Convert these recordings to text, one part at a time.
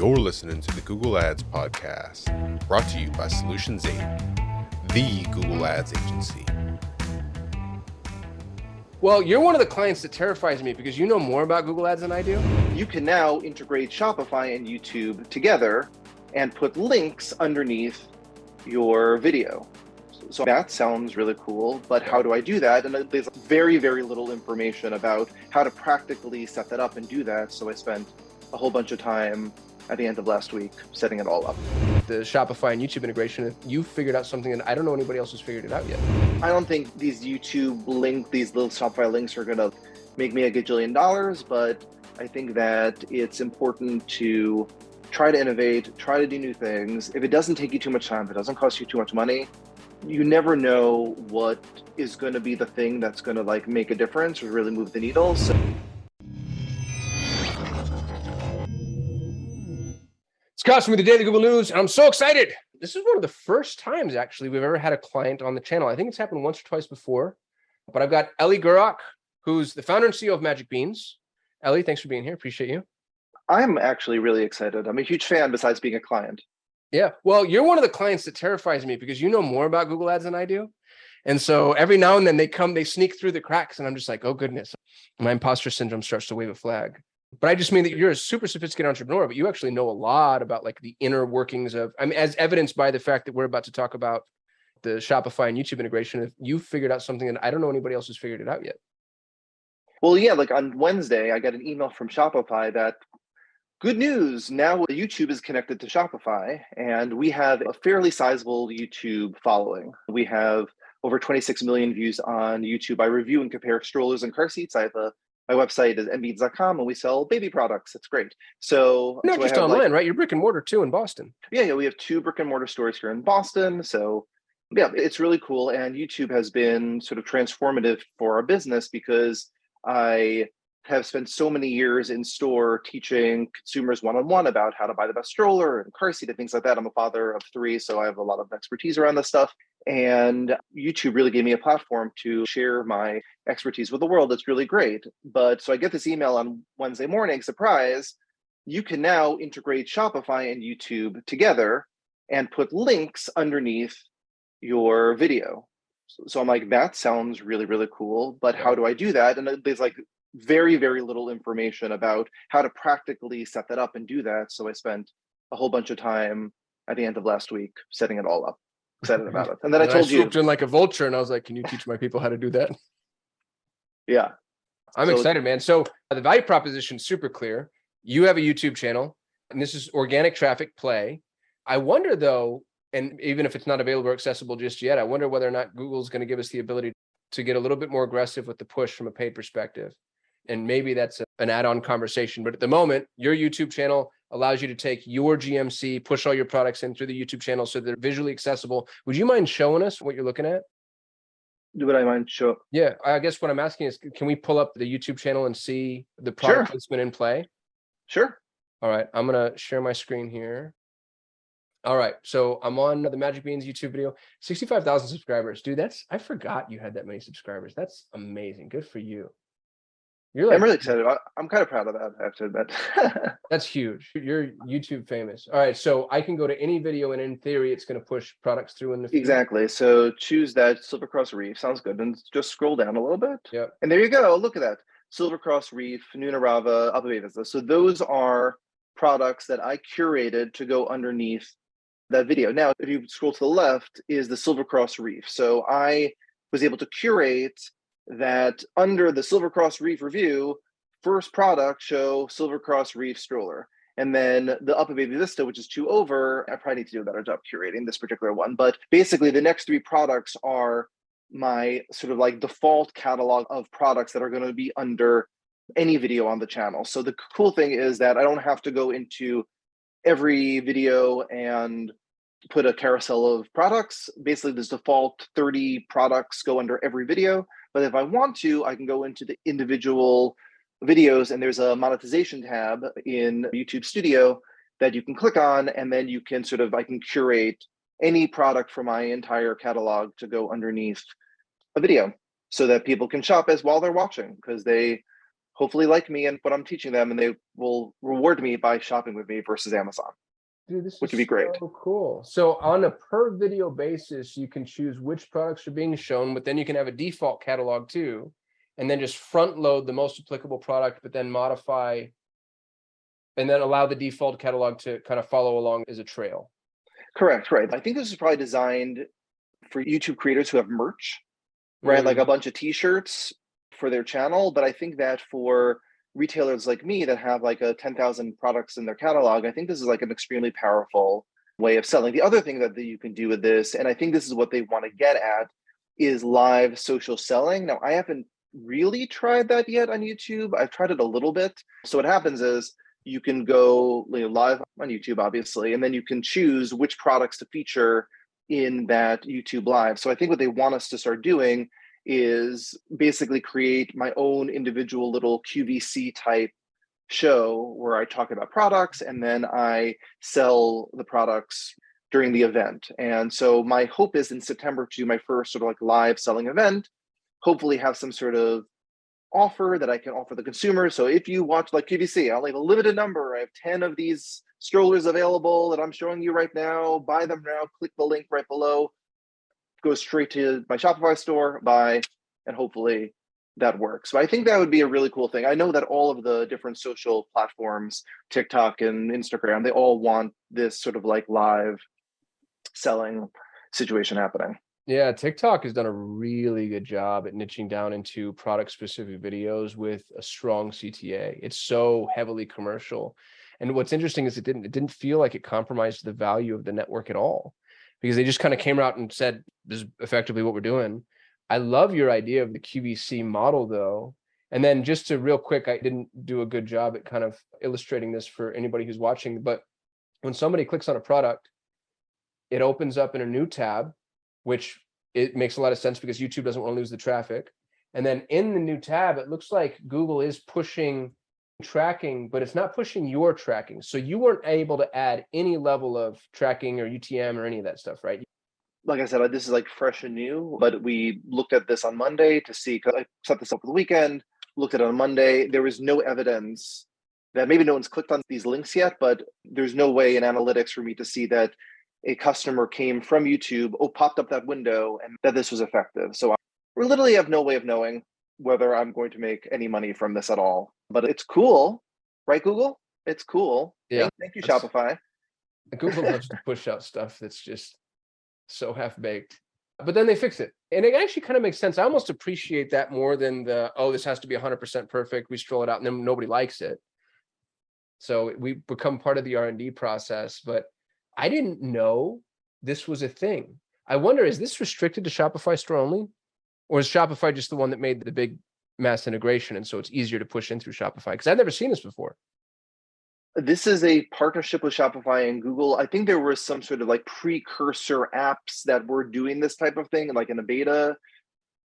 You're listening to the Google Ads Podcast, brought to you by Solutions 8, the Google Ads agency. Well, you're one of the clients that terrifies me because you know more about Google Ads than I do. You can now integrate Shopify and YouTube together and put links underneath your video. So that sounds really cool, but how do I do that? And there's very, very little information about how to practically set that up and do that. So I spent a whole bunch of time at the end of last week setting it all up. The Shopify and YouTube integration, you figured out something that I don't know anybody else has figured it out yet. I don't think these YouTube link, these little Shopify links are going to make me a gajillion dollars, but I think that it's important to try to innovate, try to do new things. If it doesn't take you too much time, if it doesn't cost you too much money, you never know what is going to be the thing that's going to like make a difference or really move the needle. So It's with the Daily Google News, and I'm so excited. This is one of the first times actually we've ever had a client on the channel. I think it's happened once or twice before, but I've got Ellie Gurock, who's the founder and CEO of Magic Beans. Ellie, thanks for being here. Appreciate you. I'm actually really excited. I'm a huge fan besides being a client. Yeah. Well, you're one of the clients that terrifies me because you know more about Google Ads than I do. And so every now and then they come, they sneak through the cracks, and I'm just like, oh goodness, my imposter syndrome starts to wave a flag. But I just mean that you're a super sophisticated entrepreneur, but you actually know a lot about like the inner workings of, I mean, as evidenced by the fact that we're about to talk about the Shopify and YouTube integration. If you figured out something that I don't know anybody else has figured it out yet. Well, yeah, like on Wednesday, I got an email from Shopify that good news now YouTube is connected to Shopify, and we have a fairly sizable YouTube following. We have over 26 million views on YouTube. I review and compare strollers and car seats. I have a my website is mbeans.com and we sell baby products. It's great. So not so just online, like, right? You're brick and mortar too in Boston. Yeah, yeah. We have two brick and mortar stores here in Boston. So yeah, it's really cool. And YouTube has been sort of transformative for our business because I have spent so many years in store teaching consumers one-on-one about how to buy the best stroller and car seat and things like that. I'm a father of three, so I have a lot of expertise around this stuff. And YouTube really gave me a platform to share my expertise with the world. It's really great. But so I get this email on Wednesday morning, surprise, you can now integrate Shopify and YouTube together and put links underneath your video. So I'm like, that sounds really, really cool. But how do I do that? And there's like very, very little information about how to practically set that up and do that. So I spent a whole bunch of time at the end of last week setting it all up excited about it. And then and I told I you in like a vulture and I was like, can you teach my people how to do that? Yeah. I'm so, excited, man. So uh, the value proposition is super clear. You have a YouTube channel and this is organic traffic play. I wonder though, and even if it's not available or accessible just yet, I wonder whether or not Google's going to give us the ability to get a little bit more aggressive with the push from a paid perspective. And maybe that's a, an add-on conversation. But at the moment, your YouTube channel allows you to take your GMC, push all your products in through the YouTube channel so they're visually accessible. Would you mind showing us what you're looking at? Do what I mind show? Yeah, I guess what I'm asking is, can we pull up the YouTube channel and see the product sure. placement in play? Sure. All right, I'm gonna share my screen here. All right, so I'm on the Magic Beans YouTube video. 65,000 subscribers, dude. That's I forgot you had that many subscribers. That's amazing. Good for you. You're like, I'm really excited. I, am kind of proud of that. I have to admit. that's huge. You're YouTube famous. All right, so I can go to any video, and in theory, it's going to push products through in the. Feed. Exactly. So choose that Silver Cross Reef. Sounds good, and just scroll down a little bit. Yeah. And there you go. Look at that. Silver Cross Reef, Nuna Rava, Alpaveza. So those are products that I curated to go underneath that video. Now, if you scroll to the left, is the Silver Cross Reef. So I was able to curate that under the Silver Cross Reef review, first product show Silver Cross Reef stroller. And then the UPPAbaby Vista, which is two over, I probably need to do a better job curating this particular one. But basically, the next three products are my sort of like default catalog of products that are going to be under any video on the channel. So the cool thing is that I don't have to go into every video and put a carousel of products. Basically, this default 30 products go under every video. But if I want to, I can go into the individual videos and there's a monetization tab in YouTube Studio that you can click on and then you can sort of, I can curate any product from my entire catalog to go underneath a video so that people can shop as while they're watching because they hopefully like me and what I'm teaching them, and they will reward me by shopping with me versus Amazon. Dude, this Which is would be great. So cool. So on a per video basis, you can choose which products are being shown, but then you can have a default catalog too. And then just front load the most applicable product, but then modify. And then allow the default catalog to kind of follow along as a trail. Correct, right. I think this is probably designed for YouTube creators who have merch, right? Like Mm, a bunch of t-shirts for their channel. But I think that for retailers like me that have like a 10,000 products in their catalog, I think this is like an extremely powerful way of selling. The other thing that, that you can do with this, and I think this is what they want to get at, is live social selling. Now, I haven't really tried that yet on YouTube. I've tried it a little bit. So what happens is you can go you know, live on YouTube, obviously, and then you can choose which products to feature in that YouTube live. So I think what they want us to start doing is basically create my own individual little QVC type show where I talk about products and then I sell the products during the event. And so my hope is in September to do my first sort of like live selling event, hopefully have some sort of offer that I can offer the consumer. So if you watch like QVC, I'll have a limited number. I have 10 of these strollers available that I'm showing you right now. Buy them now, click the link right below, go straight to my Shopify store, buy, and hopefully that works. So I think that would be a really cool thing. I know that all of the different social platforms, TikTok and Instagram, they all want this sort of like live selling situation happening. Yeah, TikTok has done a really good job at niching down into product specific videos with a strong CTA. It's so heavily commercial. And what's interesting is it didn't it didn't feel like it compromised the value of the network at all because they just kind of came out and said this is effectively what we're doing. I love your idea of the QVC model though. And then just to real quick, I didn't do a good job at kind of illustrating this for anybody who's watching, but when somebody clicks on a product, it opens up in a new tab which it makes a lot of sense because YouTube doesn't want to lose the traffic. And then in the new tab, it looks like Google is pushing tracking, but it's not pushing your tracking. So you weren't able to add any level of tracking or UTM or any of that stuff, right? Like I said, this is like fresh and new, but we looked at this on Monday to see, I set this up for the weekend, looked at it on Monday. There was no evidence that maybe no one's clicked on these links yet, but there's no way in analytics for me to see that a customer came from YouTube, oh, popped up that window, and that this was effective. So I literally have no way of knowing whether I'm going to make any money from this at all. But it's cool, right, Google? It's cool. Yeah, Thank, thank you, Shopify. Google loves to push out stuff that's just so half baked. But then they fix it. And it actually kind of makes sense. I almost appreciate that more than the, oh, this has to be 100% perfect. We stroll it out and then nobody likes it. So we become part of the R&D process, but I didn't know this was a thing. I wonder, is this restricted to Shopify store only? Or is Shopify just the one that made the big mass integration? And so it's easier to push in through Shopify? Because I've never seen this before. This is a partnership with Shopify and Google. I think there were some sort of like precursor apps that were doing this type of thing, like in a beta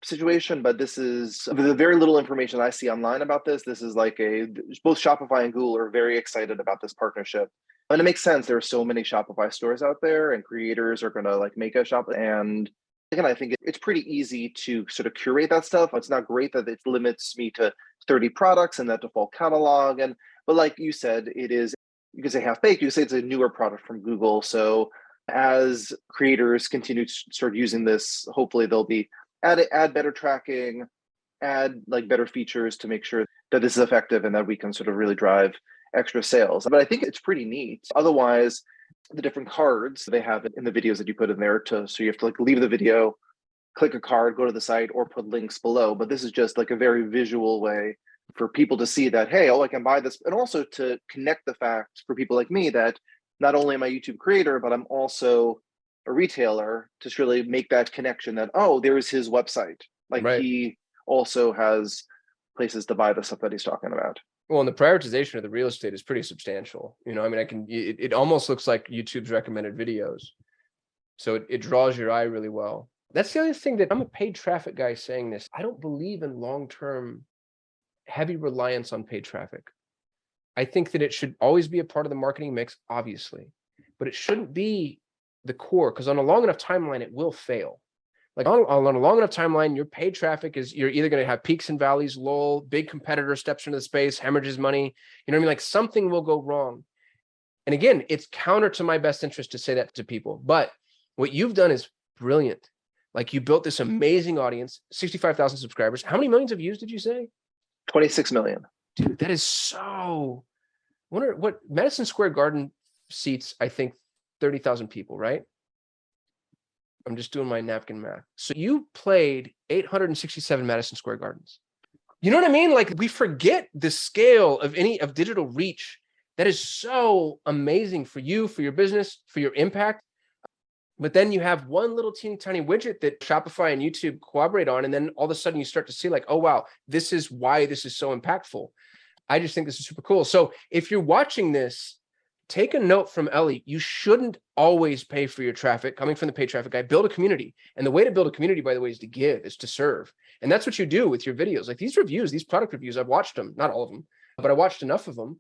situation. But this is the very little information I see online about this. This is like a both Shopify and Google are very excited about this partnership. And it makes sense. There are so many Shopify stores out there, and creators are going to like make a shop. And again, I think it's pretty easy to sort of curate that stuff. It's not great that it limits me to 30 products in that default catalog. And but like you said, it is you can say half baked. You can say it's a newer product from Google. So as creators continue to start using this, hopefully they'll be add add better tracking, add like better features to make sure that this is effective and that we can sort of really drive extra sales. But I think it's pretty neat. Otherwise, the different cards they have in the videos that you put in there to so you have to like leave the video, click a card, go to the site, or put links below. But this is just like a very visual way for people to see that, hey, oh, I can buy this, and also to connect the fact for people like me that not only am I a YouTube creator, but I'm also a retailer to really make that connection that, oh, there is his website. Like Right. he also has places to buy the stuff that he's talking about. Well, and the prioritization of the real estate is pretty substantial. You know, I mean, I can, it, it almost looks like YouTube's recommended videos. So it, it draws your eye really well. That's the other thing that I'm a paid traffic guy saying this. I don't believe in long-term heavy reliance on paid traffic. I think that it should always be a part of the marketing mix, obviously, but it shouldn't be the core because on a long enough timeline, it will fail. Like on, on a long enough timeline, your paid traffic is you're either going to have peaks and valleys, lull, big competitor steps into the space, hemorrhages money. You know what I mean? Like something will go wrong. And again, it's counter to my best interest to say that to people. But what you've done is brilliant. Like you built this amazing audience, 65,000 subscribers. How many millions of views did you say? 26 million. Dude, that is so. I wonder what Madison Square Garden seats, I think 30,000 people, right? I'm just doing my napkin math. So you played 867 Madison Square Gardens. You know what I mean? Like we forget the scale of any of digital reach that is so amazing for you, for your business, for your impact. But then you have one little teeny tiny widget that Shopify and YouTube cooperate on. And then all of a sudden you start to see, like, oh, wow, this is why this is so impactful. I just think this is super cool. So if you're watching this, take a note from Ellie. You shouldn't always pay for your traffic coming from the paid traffic guy. Build a community. And the way to build a community, by the way, is to give, is to serve. And that's what you do with your videos. Like these reviews, these product reviews, I've watched them, not all of them, but I watched enough of them.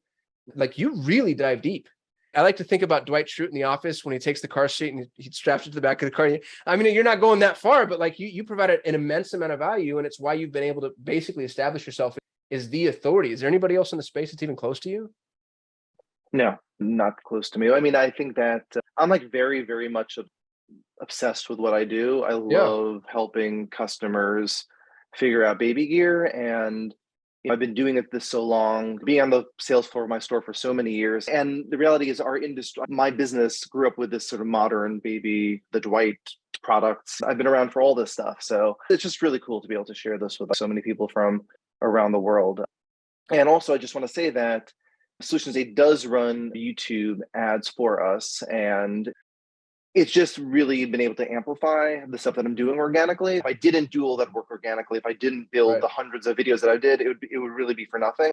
Like you really dive deep. I like to think about Dwight Schrute in the office when he takes the car seat and he straps it to the back of the car. I mean, you're not going that far, but like you, you provided an immense amount of value, and it's why you've been able to basically establish yourself as the authority. Is there anybody else in the space that's even close to you? No, not close to me. I mean, I think that uh, I'm like very, very much obsessed with what I do. I Yeah. love helping customers figure out baby gear and you know, I've been doing it this so long, being on the sales floor of my store for so many years. And the reality is our industry, my business grew up with this sort of modern baby, the Dwight products. I've been around for all this stuff. So it's just really cool to be able to share this with so many people from around the world. And also I just want to say that Solutions 8 does run YouTube ads for us. And it's just really been able to amplify the stuff that I'm doing organically. If I didn't do all that work organically, if I didn't build Right. the hundreds of videos that I did, it would it would really be for nothing.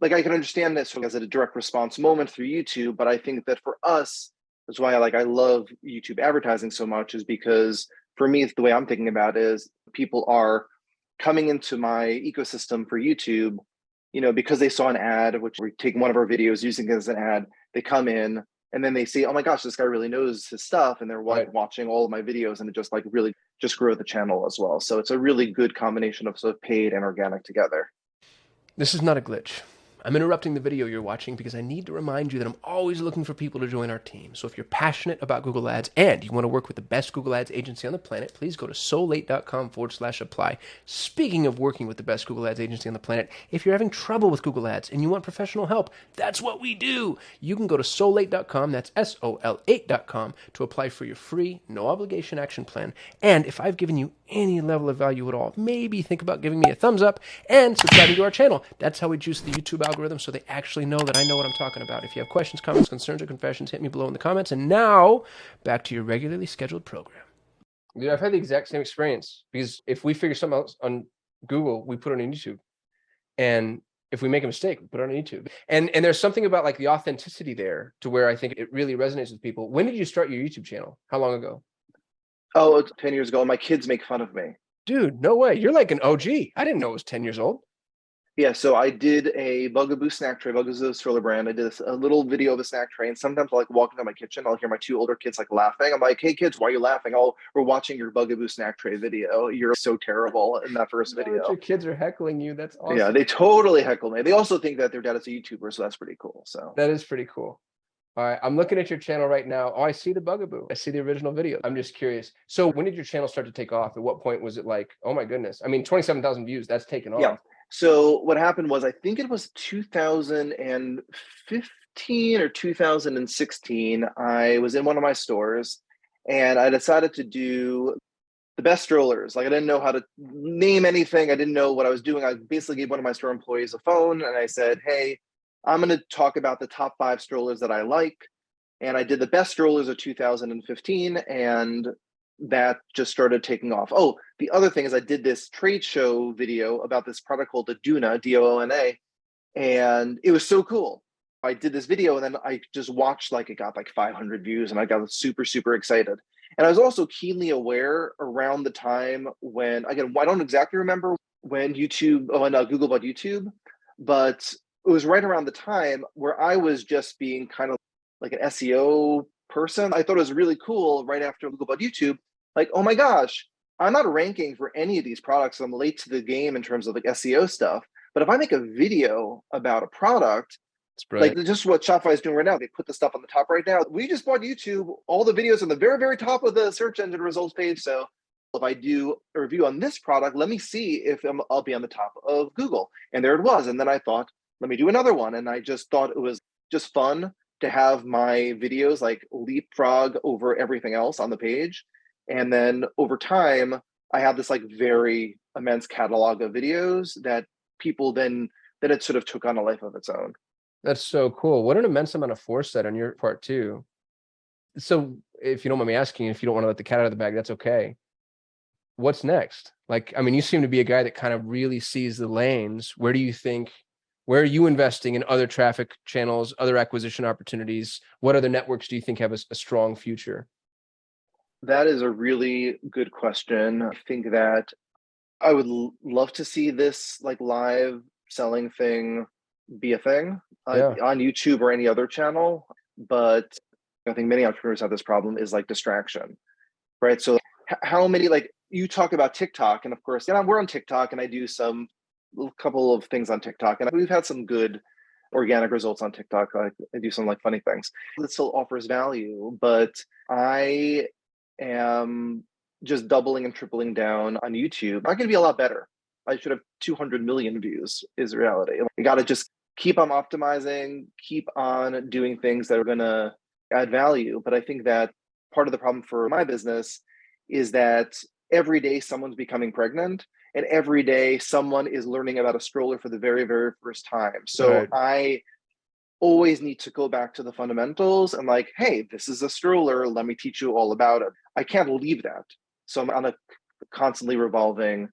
Like I can understand this as a direct response moment through YouTube, but I think that for us, that's why I like I love YouTube advertising so much, is because for me, the way I'm thinking about it is people are coming into my ecosystem for YouTube, you know, because they saw an ad, which we're taking one of our videos, using it as an ad, they come in and then they see, oh my gosh, this guy really knows his stuff, and they're wa- Right. watching all of my videos, and it just like really just grow the channel as well. So it's a really good combination of sort of paid and organic together. This is not a glitch. I'm interrupting the video you're watching because I need to remind you that I'm always looking for people to join our team. So if you're passionate about Google Ads and you want to work with the best Google Ads agency on the planet, please go to sol8.com forward slash apply. Speaking of working with the best Google Ads agency on the planet, if you're having trouble with Google Ads and you want professional help, that's what we do. You can go to sol8.com, that's S O L 8.com, to apply for your free, no obligation action plan. And if I've given you any level of value at all, maybe think about giving me a thumbs up and subscribing to our channel. That's how we juice the YouTube algorithm so they actually know that I know what I'm talking about. If you have questions, comments, concerns, or confessions, hit me below in the comments. And now, back to your regularly scheduled program. Dude, I've had the exact same experience because if we figure something else on Google, we put it on YouTube. And if we make a mistake, we put it on YouTube. And and there's something about like the authenticity there to where I think it really resonates with people. When did you start your YouTube channel? How long ago? Oh, it's 10 years ago, and my kids make fun of me. Dude, no way. You're like an OG. I didn't know it was 10 years old. Yeah, so I did a Bugaboo snack tray. Bugaboo is a stroller brand. I did a little video of a snack tray, and sometimes I'll like walk into my kitchen. I'll hear my two older kids like laughing. I'm like, "Hey kids, why are you laughing? Oh, we're watching your Bugaboo snack tray video. You're so terrible in that first video." Your kids are heckling you. That's awesome. Yeah, they totally heckle me. They also think that their dad is a YouTuber, so that's pretty cool. So That is pretty cool. All right, I'm looking at your channel right now. Oh, I see the bugaboo. I see the original video. I'm just curious. So, when did your channel start to take off? At what point was it like, oh my goodness? I mean, 27,000 views, that's taken off. Yeah. So what happened was I think it was 2015 or 2016. I was in one of my stores and I decided to do the best strollers. Like I didn't know how to name anything. I didn't know what I was doing. I basically gave one of my store employees a phone and I said, "Hey, I'm going to talk about the top 5 strollers that I like." And I did the best strollers of 2015 and that just started taking off. Oh, the other thing is I did this trade show video about this product called the Doona, D-O-O-N-A, and it was so cool. I did this video and then I just watched like it got like 500 views and I got super, super excited. And I was also keenly aware around the time when, again, I don't exactly remember when YouTube, oh, when uh, Google bought YouTube, but it was right around the time where I was just being kind of like an SEO person. I thought it was really cool right after Google bought YouTube like, oh my gosh, I'm not ranking for any of these products. I'm late to the game in terms of like SEO stuff. But if I make a video about a product, like just what Shopify is doing right now, they put the stuff on the top right now. We just bought YouTube, all the videos on the very, very top of the search engine results page. So if I do a review on this product, let me see if i will be on the top of Google. And there it was. And then I thought, let me do another one. And I just thought it was just fun to have my videos like leapfrog over everything else on the page. And then over time, I have this like very immense catalog of videos that people then then it sort of took on a life of its own. That's so cool. What an immense amount of foresight on your part too. So if you don't mind me asking, if you don't want to let the cat out of the bag, that's okay. What's next? Like, I mean, you seem to be a guy that kind of really sees the lanes. Where do you think where are you investing in other traffic channels, other acquisition opportunities? What other networks do you think have a, a strong future? That is a really good question. I think that I would l- love to see this like live selling thing be a thing uh, yeah. on YouTube or any other channel. But I think many entrepreneurs have this problem is like distraction, right? So h- how many like you talk about TikTok, and of course, yeah, we're on TikTok, and I do some a couple of things on TikTok, and we've had some good organic results on TikTok. I, I do some like funny things. It still offers value, but I am just doubling and tripling down on YouTube. I'm going to be a lot better. I should have 200 million views. Is reality. You got to just keep on optimizing, keep on doing things that are going to add value. But I think that part of the problem for my business is that every day someone's becoming pregnant and every day someone is learning about a stroller for the very very first time. So right. i always need to go back to the fundamentals and like hey this is a stroller let me teach you all about it. I can't leave that. So i'm on a constantly revolving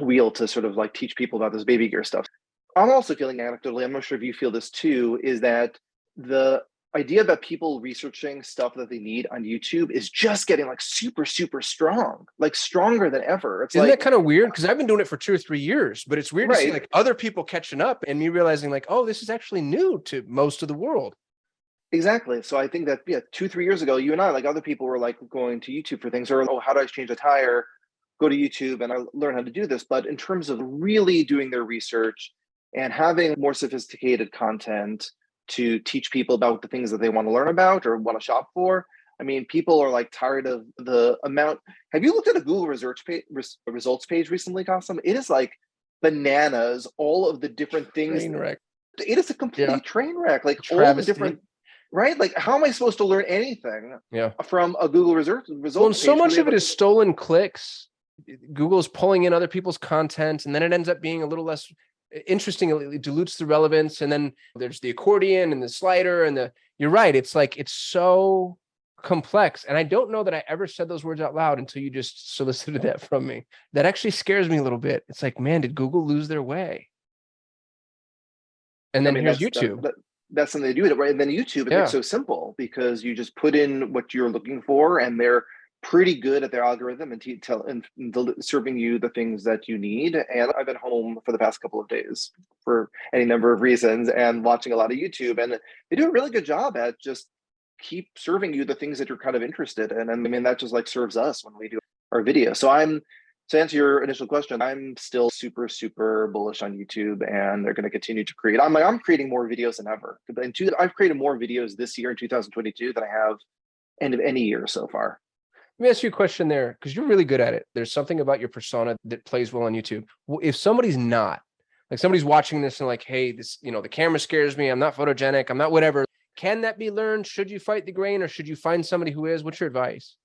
wheel to sort of like teach people about this baby gear stuff. I'm also feeling anecdotally i'm not sure if you feel this too is that the idea about people researching stuff that they need on YouTube is just getting like super, super strong, like stronger than ever. It's Isn't like, that kind of weird? Because I've been doing it for two or three years, but it's weird right. to see like other people catching up and me realizing like, oh, this is actually new to most of the world. Exactly. So I think that yeah, two, three years ago, you and I, like other people were like going to YouTube for things, or oh, how do I change a tire? Go to YouTube and I learn how to do this. But in terms of really doing their research and having more sophisticated content to teach people about the things that they want to learn about or want to shop for. I mean, people are like tired of the amount. Have you looked at a Google research page, results page recently, Kasim? It is like bananas. All of the different things. Train wreck. It is a complete yeah. train wreck. Like all the different. Right? Like, how am I supposed to learn anything? Yeah. From a Google research results. Page? Well, so much of it is stolen clicks. Google is pulling in other people's content, and then it ends up being a little less interesting it dilutes the relevance and then there's the accordion and the slider and the you're right it's like it's so complex and i don't know that i ever said those words out loud until you just solicited that from me. That actually scares me a little bit. It's like man did google lose their way? And then I mean, here's youtube. that, that's something they do it right? And then youtube yeah. it's so simple because you just put in what you're looking for and they're pretty good at their algorithm and, and serving you the things that you need. And I've been home for the past couple of days for any number of reasons and watching a lot of YouTube. And they do a really good job at just keep serving you the things that you're kind of interested in. And I mean, that just like serves us when we do our video. So I'm, to answer your initial question, I'm still super, super bullish on YouTube and they're going to continue to create. I'm like, I'm creating more videos than ever. Two, I've created more videos this year in 2022 than I have end of any year so far. Let me ask you a question there because you're really good at it. There's something about your persona that plays well on YouTube. If somebody's not, like somebody's watching this and like, hey, this, you know, the camera scares me. I'm not photogenic. I'm not whatever. Can that be learned? Should you fight the grain or should you find somebody who is? What's your advice?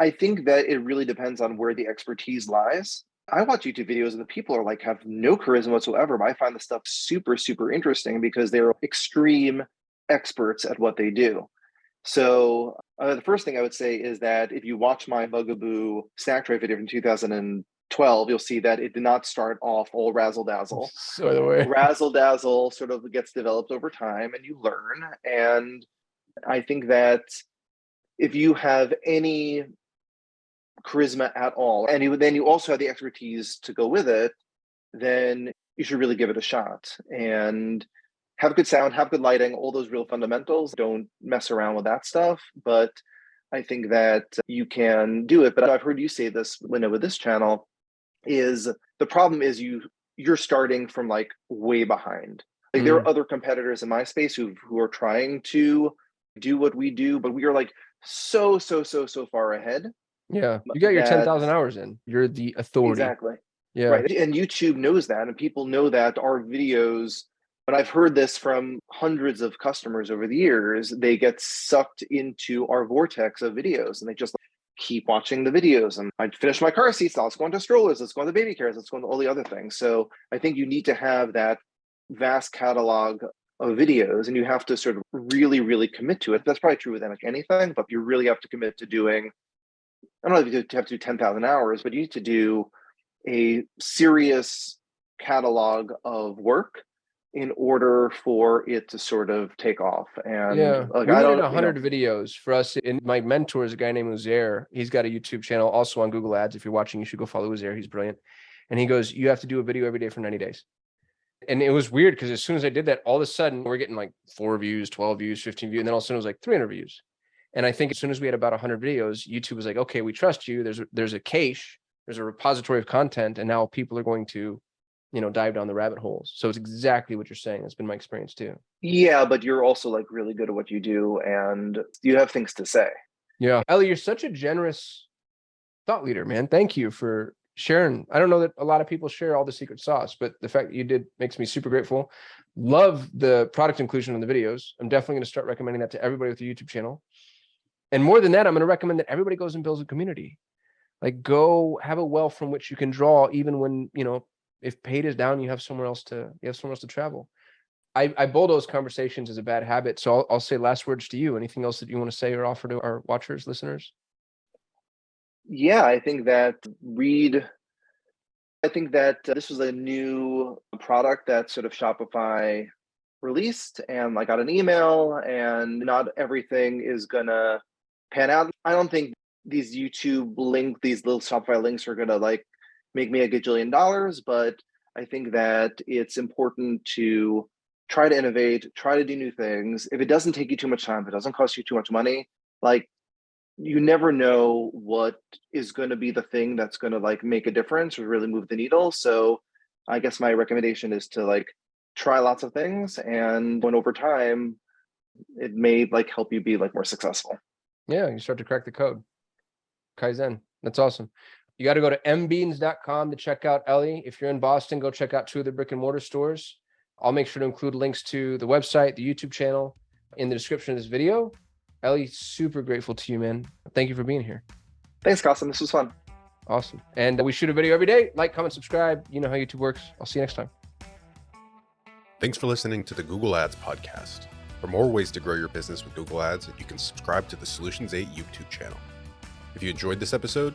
I think that it really depends on where the expertise lies. I watch YouTube videos and the people are like have no charisma whatsoever, but I find the stuff super, super interesting because they're extreme experts at what they do. So uh, the first thing I would say is that if you watch my Bugaboo snack tray video from 2012, you'll see that it did not start off all razzle dazzle. So the way razzle dazzle sort of gets developed over time, and you learn. And I think that if you have any charisma at all, and you, then you also have the expertise to go with it, then you should really give it a shot. And have good sound, have good lighting, all those real fundamentals. Don't mess around with that stuff. But I think that you can do it. But I've heard you say this, Linda, with this channel, is the problem is you you're starting from like way behind. Like mm. there are mm. other competitors in my space who who are trying to do what we do, but we are like so so so so far ahead. Yeah, you got your ten thousand hours in. You're the authority. Exactly. Yeah. Right. And YouTube knows that, and people know that our videos. But I've heard this from hundreds of customers over the years. They get sucked into our vortex of videos, and they just keep watching the videos. And I finish my car seats. now Let's go into strollers. Let's go into baby carriers. Let's go into all the other things. So I think you need to have that vast catalog of videos and you have to sort of really really commit to it that's probably true with anything but you really have to commit to doing i don't know if you have to do 10000 hours but you need to do a serious catalog of work in order for it to sort of take off. And yeah, like, we I don't, 100 you know, videos for us. And my mentor is a guy named Uzair. He's got a YouTube channel also on Google Ads. If you're watching, you should go follow Uzair. He's brilliant. And he goes, You have to do a video every day for 90 days. And it was weird because as soon as I did that, all of a sudden we're getting like four views, 12 views, 15 views. And then all of a sudden it was like 300 views. And I think as soon as we had about 100 videos, YouTube was like, okay, we trust you. There's a, there's a cache there's a repository of content and now people are going to you know dive down the rabbit holes. So it's exactly what you're saying. It's been my experience too. Yeah but you're also like really good at what you do and you have things to say. Yeah. Ellie you're such a generous thought leader man. Thank you for sharing. I don't know that a lot of people share all the secret sauce but the fact that you did makes me super grateful. Love the product inclusion in the videos. I'm definitely going to start recommending that to everybody with the youtube channel. And more than that i'm going to recommend that everybody goes and builds a community. Like go have a well from which you can draw even when you know if paid is down you have somewhere else to you have somewhere else to travel. I i bulldoze conversations as a bad habit so I'll, I'll say last words to you. Anything else that you want to say or offer to our watchers listeners? Yeah i think that read i think that uh, this was a new product that sort of shopify released and i got an email and not everything is gonna pan out. I don't think these YouTube link, these little Shopify links are gonna like make me a gajillion dollars, but I think that it's important to try to innovate, try to do new things. If it doesn't take you too much time, if it doesn't cost you too much money, like you never know what is going to be the thing that's going to like make a difference or really move the needle. So I guess my recommendation is to like try lots of things and when over time it may like help you be like more successful. Yeah, you start to crack the code. Kaizen. That's awesome. You got to go to mbeans.com to check out Ellie. If you're in Boston, go check out two of the brick and mortar stores. I'll make sure to include links to the website, the YouTube channel in the description of this video. Ellie, super grateful to you, man. Thank you for being here. Thanks, Kasim. This was fun. Awesome. And we shoot a video every day. Like, comment, subscribe. You know how YouTube works. I'll see you next time. Thanks for listening to the Google Ads podcast. For more ways to grow your business with Google Ads, you can subscribe to the Solutions 8 YouTube channel. If you enjoyed this episode,